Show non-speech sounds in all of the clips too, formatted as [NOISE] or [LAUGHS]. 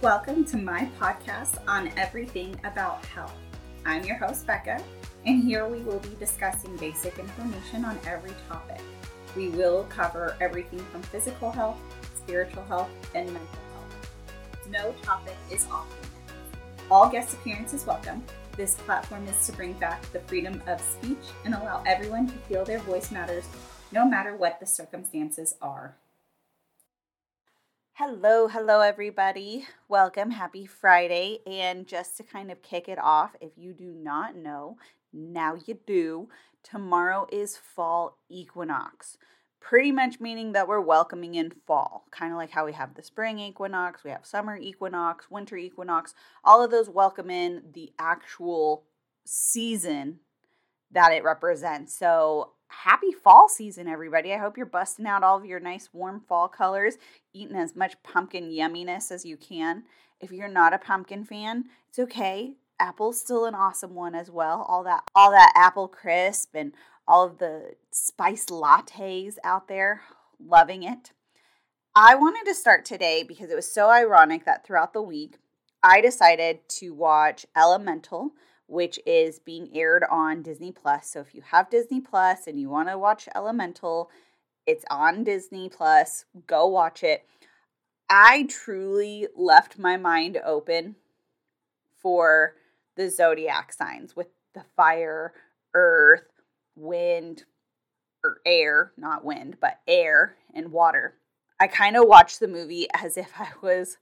Welcome to my podcast on everything about health. I'm your host, Becca, and here we will be discussing basic information on every topic. We will cover everything from physical health, spiritual health, and mental health. No topic is off limits. All guest appearances welcome. This platform is to bring back the freedom of speech and allow everyone to feel their voice matters no matter what the circumstances are. Hello, hello, everybody. Welcome. Happy Friday. And just to kind of kick it off, if you do not know, now you do. Tomorrow is fall equinox. Pretty much meaning that we're welcoming in fall, kind of like how we have the spring equinox, we have summer equinox, winter equinox. All of those welcome in the actual season that it represents. So happy fall season, everybody. I hope you're busting out all of your nice warm fall colors, eating as much pumpkin yumminess as you can. If you're not a pumpkin fan, it's okay. Apple's still an awesome one as well. All that all that apple crisp and all of the spice lattes out there, loving it. I wanted to start today because it was so ironic that throughout the week I decided to watch Elemental which is being aired on Disney Plus. So if you have Disney Plus and you want to watch Elemental, it's on Disney Plus. Go watch it. I truly left my mind open for the zodiac signs with the fire, earth, wind, or air, not wind, but air and water. I kind of watched the movie as if I was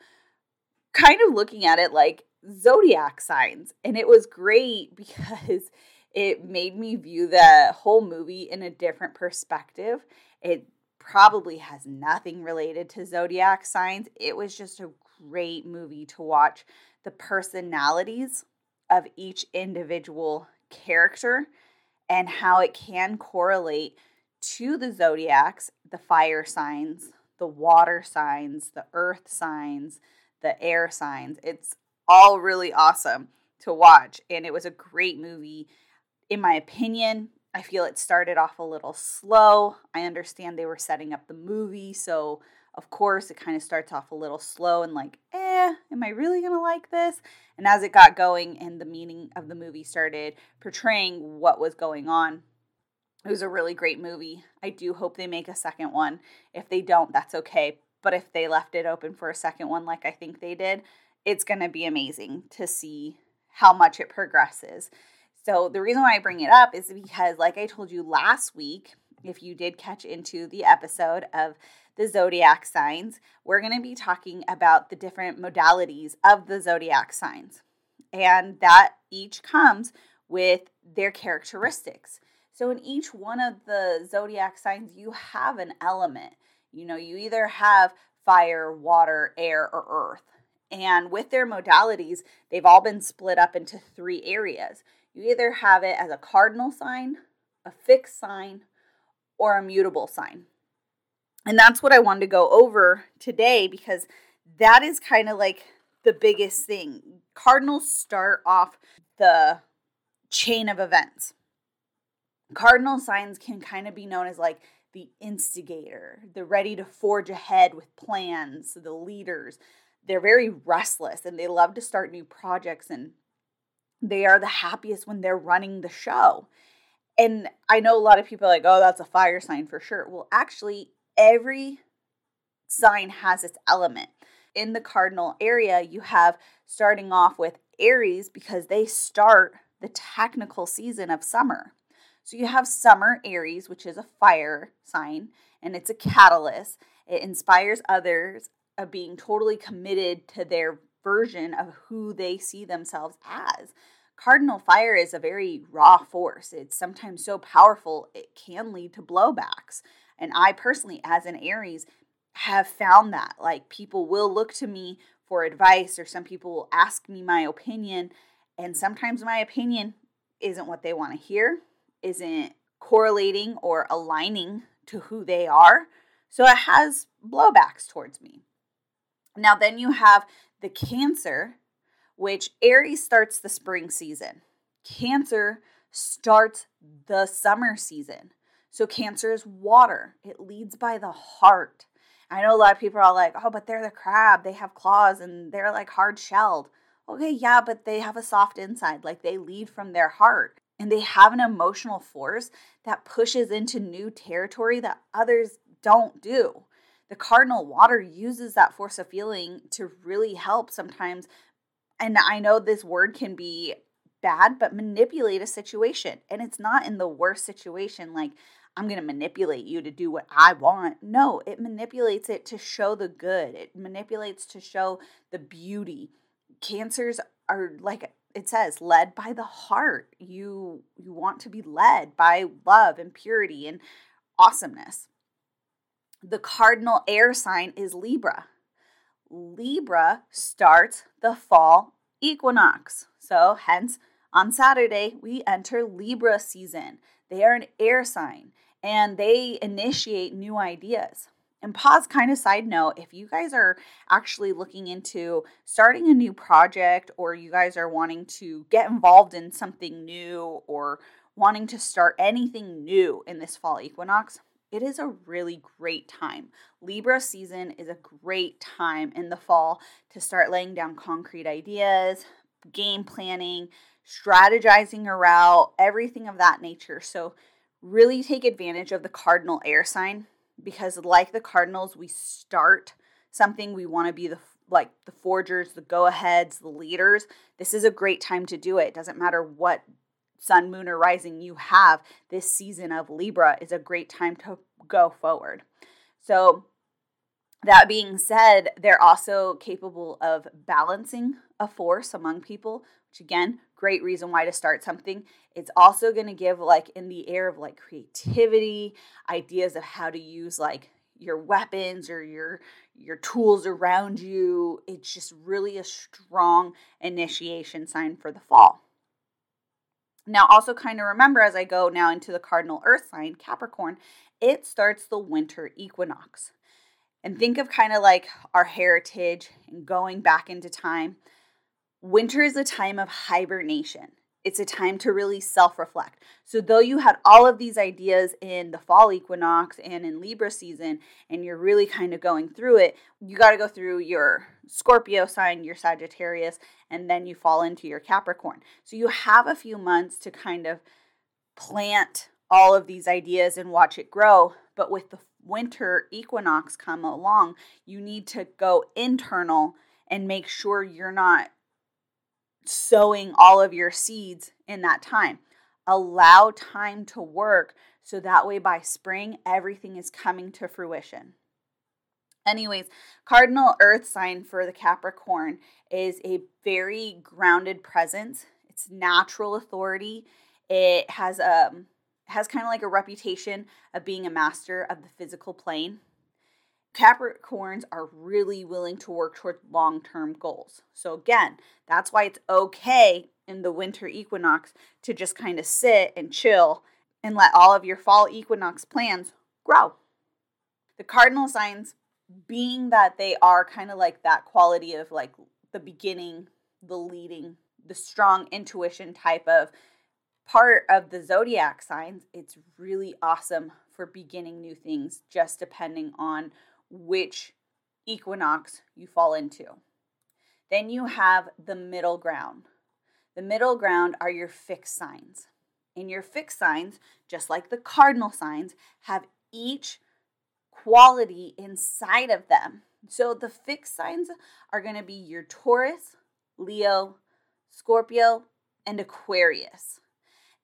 kind of looking at it like zodiac signs. And it was great [LAUGHS] because it made me view the whole movie in a different perspective. It probably has nothing related to zodiac signs. It was just a great movie to watch the personalities of each individual character and how it can correlate to the zodiacs, the fire signs, the water signs, the earth signs, the air signs. It's all really awesome to watch. And it was a great movie. In my opinion, I feel it started off a little slow. I understand they were setting up the movie, so of course it kind of starts off a little slow and like, eh, am I really gonna like this? And as it got going and the meaning of the movie started portraying what was going on, it was a really great movie. I do hope they make a second one. If they don't, that's okay. But if they left it open for a second one, like I think they did, it's going to be amazing to see how much it progresses. So, the reason why I bring it up is because, like I told you last week, if you did catch into the episode of the zodiac signs, we're going to be talking about the different modalities of the zodiac signs. And that each comes with their characteristics. So, in each one of the zodiac signs, you have an element. You know, you either have fire, water, air, or earth. And with their modalities, they've all been split up into three areas. You either have it as a cardinal sign, a fixed sign, or a mutable sign. And that's what I wanted to go over today because that is kind of like the biggest thing. Cardinals start off the chain of events. Cardinal signs can kind of be known as like the instigator, the ready to forge ahead with plans, the leaders, they're very restless and they love to start new projects and they are the happiest when they're running the show. And I know a lot of people are like, oh, that's a fire sign for sure. Well, actually, every sign has its element. In the cardinal area, you have starting off with Aries because they start the technical season of summer. So you have summer Aries, which is a fire sign, and it's a catalyst. It inspires others of being totally committed to their version of who they see themselves as. Cardinal fire is a very raw force. It's sometimes so powerful, it can lead to blowbacks. And I personally, as an Aries, have found that. Like, people will look to me for advice, or some people will ask me my opinion. And sometimes my opinion isn't what they want to hear, isn't correlating or aligning to who they are. So it has blowbacks towards me. Now, then you have the Cancer, which Aries starts the spring season, Cancer starts the summer season. So, Cancer is water, it leads by the heart. I know a lot of people are all like, oh, but they're the crab. They have claws and they're like hard shelled. Okay, yeah, but they have a soft inside. Like they lead from their heart and they have an emotional force that pushes into new territory that others don't do. The cardinal water uses that force of feeling to really help sometimes. And I know this word can be bad, but manipulate a situation. And it's not in the worst situation, like, I'm going to manipulate you to do what I want. No, it manipulates it to show the good, it manipulates to show the beauty. Cancers are like it says led by the heart you you want to be led by love and purity and awesomeness the cardinal air sign is libra. Libra starts the fall equinox. So hence on saturday we enter libra season. They are an air sign and they initiate new ideas. And pause kind of side note if you guys are actually looking into starting a new project or you guys are wanting to get involved in something new or wanting to start anything new in this fall equinox, it is a really great time. Libra season is a great time in the fall to start laying down concrete ideas, game planning, strategizing a route, everything of that nature. So, really take advantage of the cardinal air sign because like the Cardinals, we start something we want to be the like the forgers, the go-aheads, the leaders. This is a great time to do it. it. Doesn't matter what sun, moon, or rising you have. This season of Libra is a great time to go forward. So that being said, they're also capable of balancing a force among people, which again, great reason why to start something. It's also going to give like in the air of like creativity, ideas of how to use like your weapons or your your tools around you. It's just really a strong initiation sign for the fall. Now, also kind of remember as I go now into the cardinal earth sign, Capricorn, it starts the winter equinox. And hmm. think of kind of like our heritage and going back into time. Winter is a time of hibernation. It's a time to really self reflect. So, though you had all of these ideas in the fall equinox and in Libra season, and you're really kind of going through it, you got to go through your Scorpio sign, your Sagittarius, and then you fall into your Capricorn. So, you have a few months to kind of plant all of these ideas and watch it grow. But with the winter equinox come along, you need to go internal and make sure you're not sowing all of your seeds in that time. Allow time to work so that way by spring, everything is coming to fruition. Anyways, cardinal earth sign for the Capricorn is a very grounded presence. It's natural authority. It has a um, has kind of like a reputation of being a master of the physical plane. Capricorns are really willing to work towards long term goals. So, again, that's why it's okay in the winter equinox to just kind of sit and chill and let all of your fall equinox plans grow. The cardinal signs, being that they are kind of like that quality of like the beginning, the leading, the strong intuition type of part of the zodiac signs, it's really awesome for beginning new things, just depending on which equinox you fall into. Then you have the middle ground. The middle ground are your fixed signs. And your fixed signs, just like the cardinal signs, have each quality inside of them. So the fixed signs are going to be your Taurus, Leo, Scorpio, and Aquarius.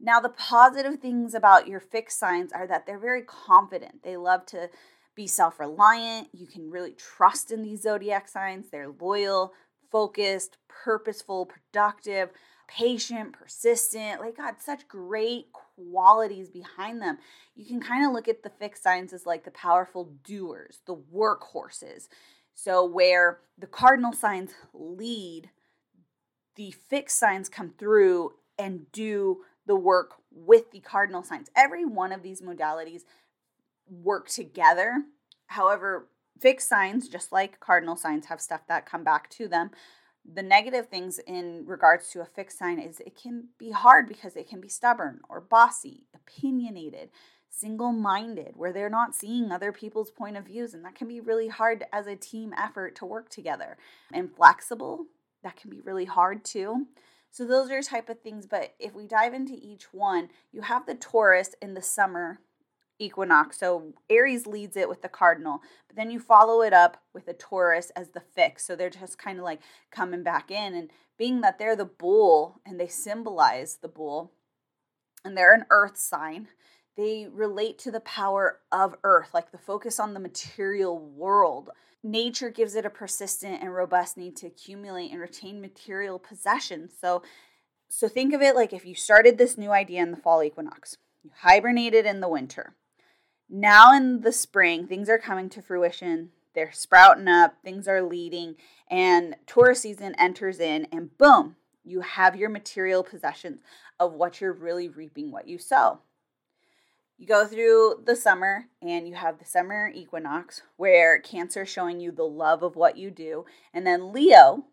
Now, the positive things about your fixed signs are that they're very confident. They love to be self reliant. You can really trust in these zodiac signs. They're loyal, focused, purposeful, productive, patient, persistent. Like, God, such great qualities behind them. You can kind of look at the fixed signs as like the powerful doers, the workhorses. So, where the cardinal signs lead, the fixed signs come through and do the work with the cardinal signs. Every one of these modalities work together. However, fixed signs, just like cardinal signs, have stuff that come back to them. The negative things in regards to a fixed sign is it can be hard because it can be stubborn or bossy, opinionated, single minded, where they're not seeing other people's point of views. And that can be really hard as a team effort to work together. And flexible, that can be really hard too. So those are type of things. But if we dive into each one, you have the Taurus in the summer equinox. So Aries leads it with the cardinal, but then you follow it up with a Taurus as the fix. So they're just kind of like coming back in. And being that they're the bull and they symbolize the bull, and they're an earth sign, they relate to the power of earth, like the focus on the material world. Nature gives it a persistent and robust need to accumulate and retain material possessions. So so think of it like if you started this new idea in the fall equinox. You hibernated in the winter. Now in the spring, things are coming to fruition. They're sprouting up, things are leading, and Taurus season enters in, and boom, you have your material possessions of what you're really reaping what you sow. You go through the summer and you have the summer equinox where Cancer is showing you the love of what you do, and then Leo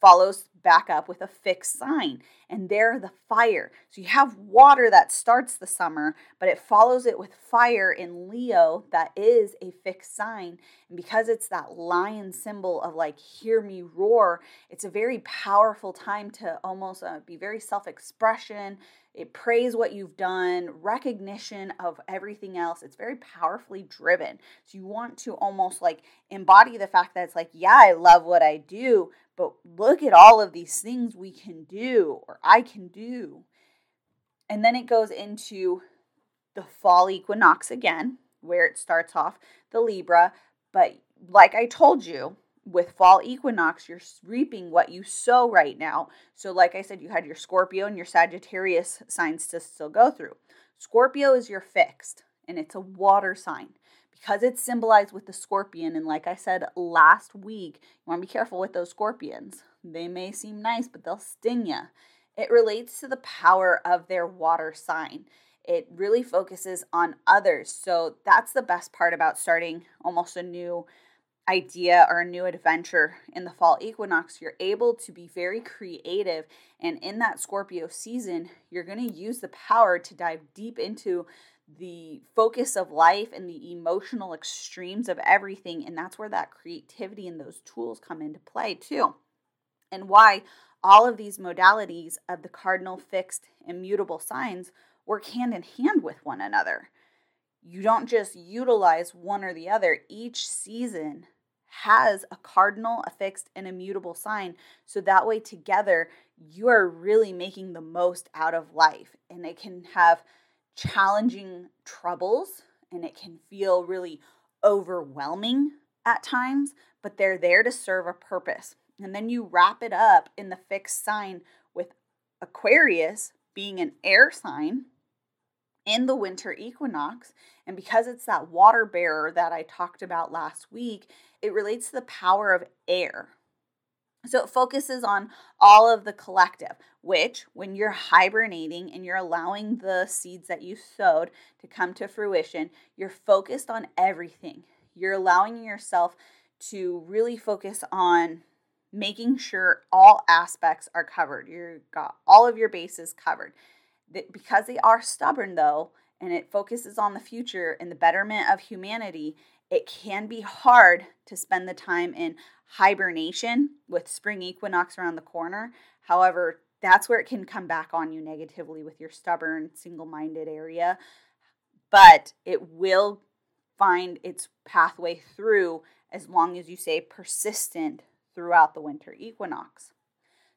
follows back up with a fixed sign, and there the fire. So you have water that starts the summer, but it follows it with fire in Leo that is a fixed sign. And because it's that lion symbol of like, hear me roar, it's a very powerful time to almost uh, be very self expression. It praise what you've done, recognition of everything else. It's very powerfully driven. So you want to almost like embody the fact that it's like, yeah, I love what I do, but look at all of these things we can do or I can do. And then it goes into the fall equinox again, where it starts off the Libra. But like I told you, with fall equinox, you're reaping what you sow right now. So, like I said, you had your Scorpio and your Sagittarius signs to still go through. Scorpio is your fixed, and it's a water sign because it's symbolized with the scorpion, and like I said last week, you want to be careful with those scorpions. They may seem nice, but they'll sting you. It relates to the power of their water sign. It really focuses on others. So that's the best part about starting almost a new idea or a new adventure in the fall equinox. You're able to be very creative. And in that Scorpio season, you're going to use the power to dive deep into the focus of life and the emotional extremes of everything. And that's where that creativity and those tools come into play, too. And why all of these modalities of the cardinal, fixed, immutable signs work hand in hand with one another. You don't just utilize one or the other, each season has a cardinal, a fixed, and a mutable sign. So that way, together, you are really making the most out of life. And it can have challenging troubles and it can feel really overwhelming at times, but they're there to serve a purpose. And then you wrap it up in the fixed sign with Aquarius being an air sign in the winter equinox. And because it's that water bearer that I talked about last week, it relates to the power of air. So it focuses on all of the collective, which, when you're hibernating and you're allowing the seeds that you sowed to come to fruition, you're focused on everything. You're allowing yourself to really focus on making sure all aspects are covered. You've got all of your bases covered. Because they are stubborn, though, and it focuses on the future and the betterment of humanity, it can be hard to spend the time in hibernation with spring equinox around the corner. However, that's where it can come back on you negatively with your stubborn, single minded area. But it will find its pathway through as long as you stay persistent throughout the winter equinox.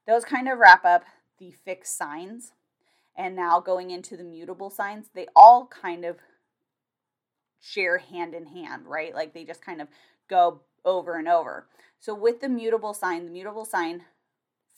Those kind of wrap up the fixed signs. And now going into the mutable signs, they all kind of share hand in hand, right? Like they just kind of go over and over. So with the mutable sign, the mutable sign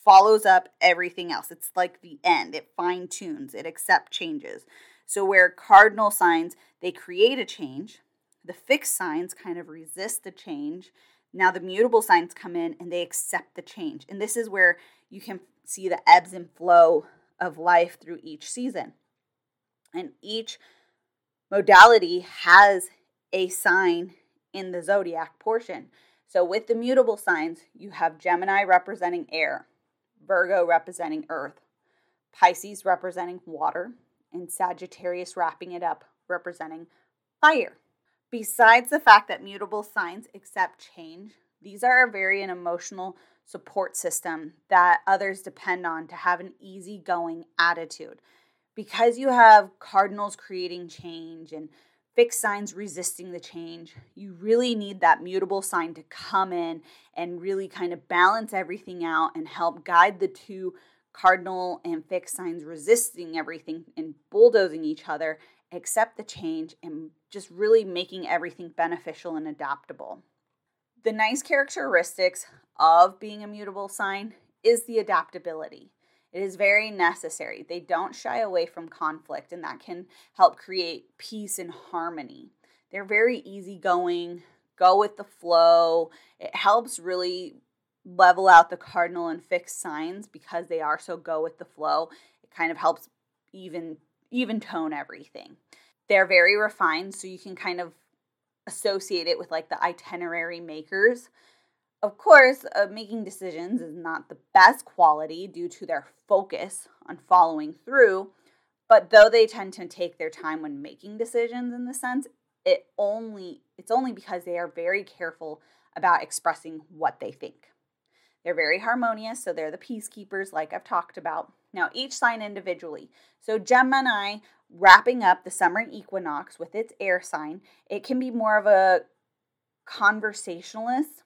follows up everything else. It's like the end. It fine tunes, it accepts changes. So where cardinal signs, they create a change, the fixed signs kind of resist the change. Now the mutable signs come in and they accept the change. And this is where you can see the ebbs and flow of life through each season. And each modality has a sign in the zodiac portion. So, with the mutable signs, you have Gemini representing air, Virgo representing earth, Pisces representing water, and Sagittarius wrapping it up representing fire. Besides the fact that mutable signs accept change, these are a very an emotional support system that others depend on to have an easygoing attitude. Because you have cardinals creating change and fixed signs resisting the change, you really need that mutable sign to come in and really kind of balance everything out and help guide the two cardinal and fixed signs resisting everything and bulldozing each other, accept the change, and just really making everything beneficial and adaptable. The nice characteristics of being a mutable sign is the adaptability. It is very necessary. They don't shy away from conflict, and that can help create peace and harmony. They're very easygoing, go with the flow. It helps really level out the cardinal and fixed signs because they are so go with the flow. It kind of helps even even tone everything. They're very refined, so you can kind of associate it with like the itinerary makers. Of course, uh, making decisions is not the best quality due to their focus on following through, but though they tend to take their time when making decisions in the sense, it only it's only because they are very careful about expressing what they think. They're very harmonious, so they're the peacekeepers like I've talked about. Now, each sign individually. So Gemini wrapping up the summer equinox with its air sign, it can be more of a conversationalist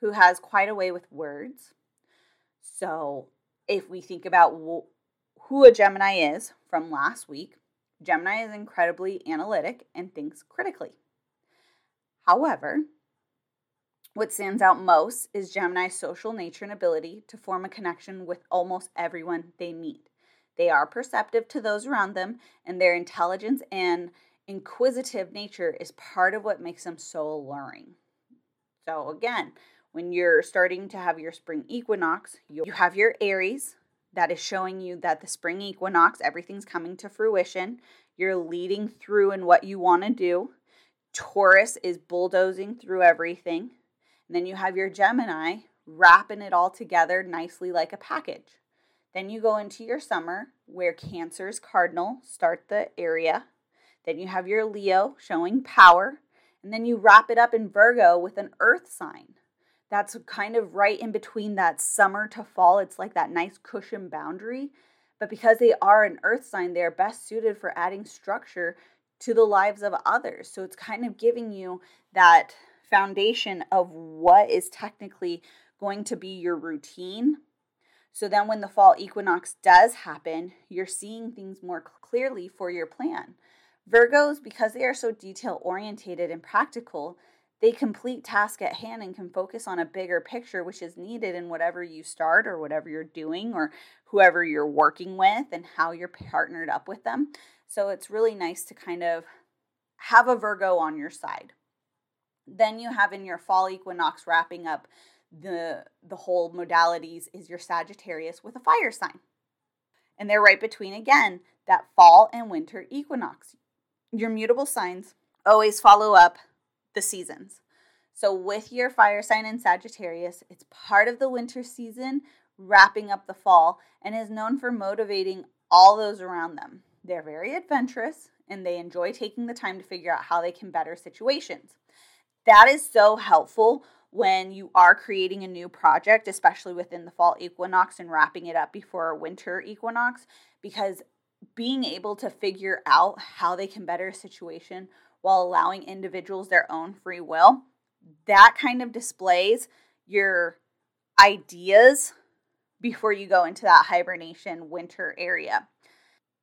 who has quite a way with words. So, if we think about who a Gemini is from last week, Gemini is incredibly analytic and thinks critically. However, what stands out most is Gemini's social nature and ability to form a connection with almost everyone they meet. They are perceptive to those around them, and their intelligence and inquisitive nature is part of what makes them so alluring. So, again, when you're starting to have your spring equinox, you have your Aries that is showing you that the spring equinox, everything's coming to fruition. You're leading through in what you want to do. Taurus is bulldozing through everything. And then you have your Gemini wrapping it all together nicely like a package. Then you go into your summer where Cancer's cardinal start the area. Then you have your Leo showing power. And then you wrap it up in Virgo with an earth sign. That's kind of right in between that summer to fall. It's like that nice cushion boundary. But because they are an earth sign, they are best suited for adding structure to the lives of others. So it's kind of giving you that foundation of what is technically going to be your routine. So then, when the fall equinox does happen, you're seeing things more clearly for your plan. Virgos, because they are so detail orientated and practical, they complete task at hand and can focus on a bigger picture which is needed in whatever you start or whatever you're doing or whoever you're working with and how you're partnered up with them so it's really nice to kind of have a virgo on your side then you have in your fall equinox wrapping up the the whole modalities is your Sagittarius with a fire sign. And they're right between again that fall and winter equinox. Your mutable signs always follow up the seasons. So with your fire sign in Sagittarius, it's part of the winter season wrapping up the fall and is known for motivating all those around them. They're very adventurous and they enjoy taking the time to figure out how they can better situations that is so helpful when you are creating a new project, especially within the fall equinox and wrapping it up before a winter equinox, because being able to figure out how they can better a situation while allowing individuals their own free will, that kind of displays your ideas before you go into that hibernation winter area.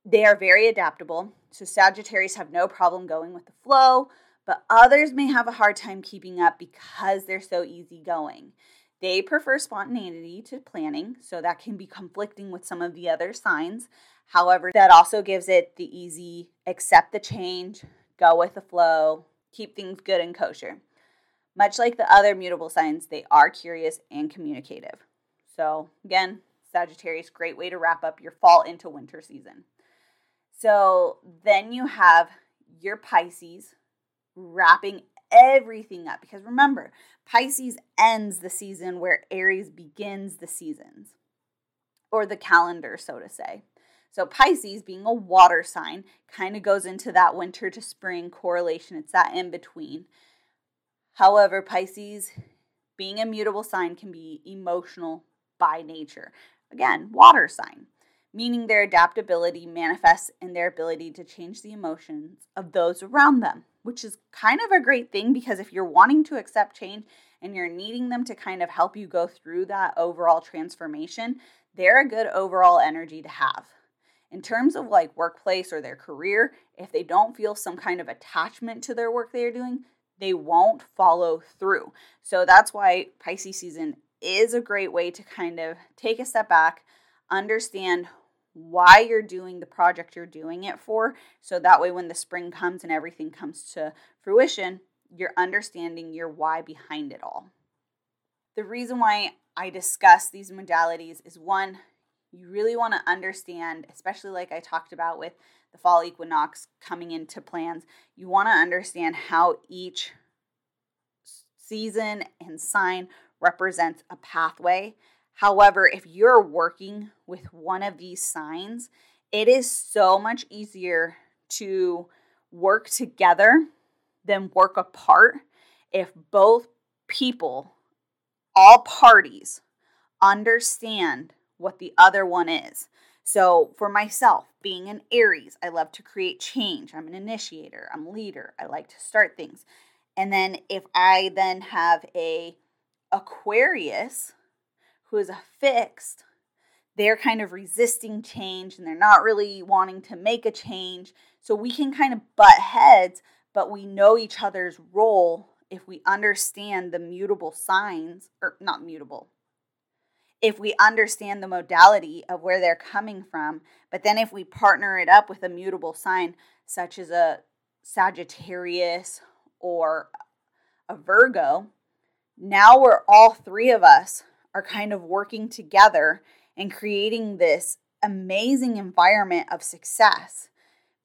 They are very adaptable. So, Sagittarius have no problem going with the flow, but others may have a hard time keeping up because they're so easygoing. They prefer spontaneity to planning, so that can be conflicting with some of the other signs. However, that also gives it the easy accept the change, go with the flow, keep things good and kosher. Much like the other mutable signs, they are curious and communicative. So, again, Sagittarius, great way to wrap up your fall into winter season. So, then you have your Pisces, wrapping everything up. Because remember, Pisces ends the season where Aries begins the seasons or the calendar, so to say. So, Pisces, being a water sign, kind of goes into that winter to spring correlation. It's that in between. However, Pisces, being a mutable sign, can be emotional by nature. Again, water sign, meaning their adaptability manifests in their ability to change the emotions of those around them, which is kind of a great thing because if you're wanting to accept change and you're needing them to kind of help you go through that overall transformation, they're a good overall energy to have in terms of like workplace or their career, if they don't feel some kind of attachment to their work they are doing, they won't follow through. So that's why Pisces season is a great way to kind of take a step back, understand why you're doing the project you're doing it for. So that way, when the spring comes and everything comes to fruition, you're understanding your why behind it all. The reason why I discuss these modalities is one, you really want to understand, especially like I talked about with the fall equinox coming into plans, you want to understand how each season and sign represents a pathway. However, if you're working with one of these signs, it is so much easier to work together than work apart if both people, all parties, understand what the other one is. So, for myself, being an Aries, I love to create change. I'm an initiator, I'm a leader. I like to start things. And then if I then have a Aquarius who is a fixed, they're kind of resisting change and they're not really wanting to make a change. So we can kind of butt heads, but we know each other's role if we understand the mutable signs, or not mutable, if we understand the modality of where they're coming from. But then if we partner it up with a mutable sign, such as a Sagittarius or a Virgo, now we're all three of us are kind of working together and creating this amazing environment of success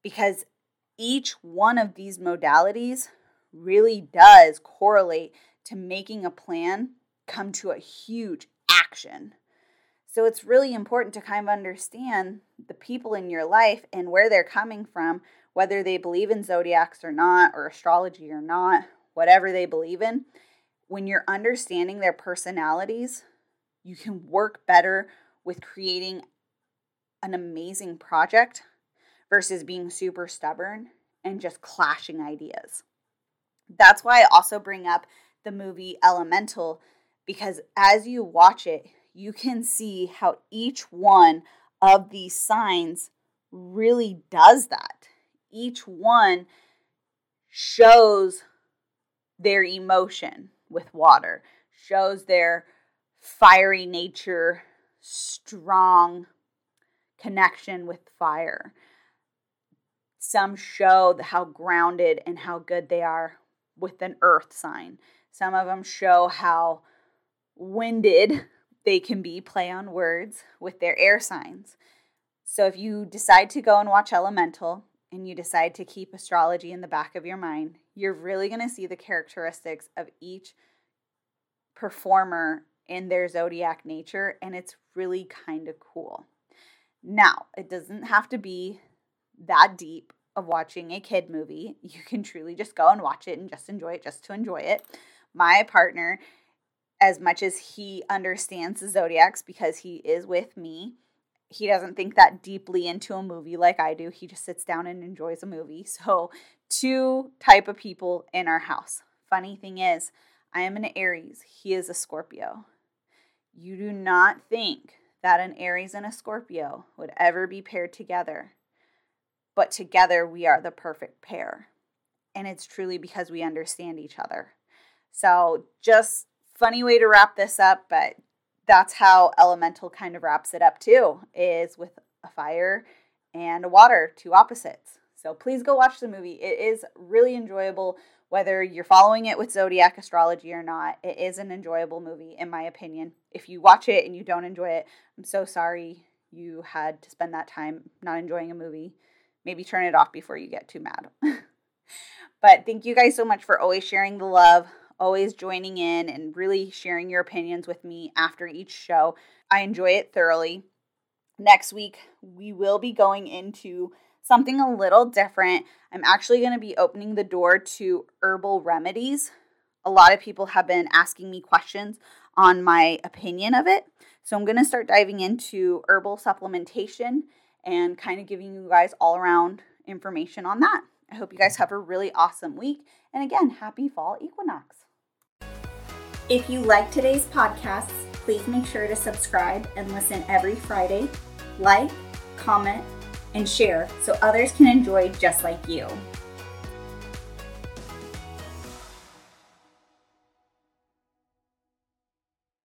because each one of these modalities really does correlate to making a plan come to a huge action. So it's really important to kind of understand the people in your life and where they're coming from, whether they believe in zodiacs or not, or astrology or not, whatever they believe in. When you're understanding their personalities, you can work better with creating an amazing project versus being super stubborn and just clashing ideas. That's why I also bring up the movie Elemental because as you watch it, you can see how each one of these signs really does that. Each one shows their emotion with water, shows their fiery nature, strong connection with fire. Some show how grounded and how good they are with an earth sign. Some of them show how winded they can be, play on words, with their air signs. So if you decide to go and watch Elemental and you decide to keep astrology in the back of your mind, you're really going to see the characteristics of each performer in their zodiac nature, and it's really kind of cool. Now, it doesn't have to be that deep of watching a kid movie. You can truly just go and watch it and just enjoy it just to enjoy it. My partner as much as he understands the zodiacs because he is with me he doesn't think that deeply into a movie like i do. He just sits down and enjoys a movie. [LAUGHS] So two type of people in our house. Funny thing is i am an aries. He is a scorpio. You do not think that an aries and a scorpio would ever be paired together but together we are the perfect pair. And it's truly because we understand each other. So just funny way to wrap this up, but that's how Elemental kind of wraps it up too, is with a fire and a water, two opposites. So please go watch the movie. It is really enjoyable, whether you're following it with zodiac astrology or not. It is an enjoyable movie, in my opinion. If you watch it and you don't enjoy it, I'm so sorry you had to spend that time not enjoying a movie. Maybe turn it off before you get too mad. [LAUGHS] but thank you guys so much for always sharing the love always joining in and really sharing your opinions with me after each show. I enjoy it thoroughly. Next week, we will be going into something a little different. I'm actually going to be opening the door to herbal remedies. A lot of people have been asking me questions on my opinion of it. So I'm going to start diving into herbal supplementation and kind of giving you guys all around information on that. I hope you guys have a really awesome week. And again, happy fall equinox. If you like today's podcast, please make sure to subscribe and listen every Friday. Like, comment, and share so others can enjoy just like you.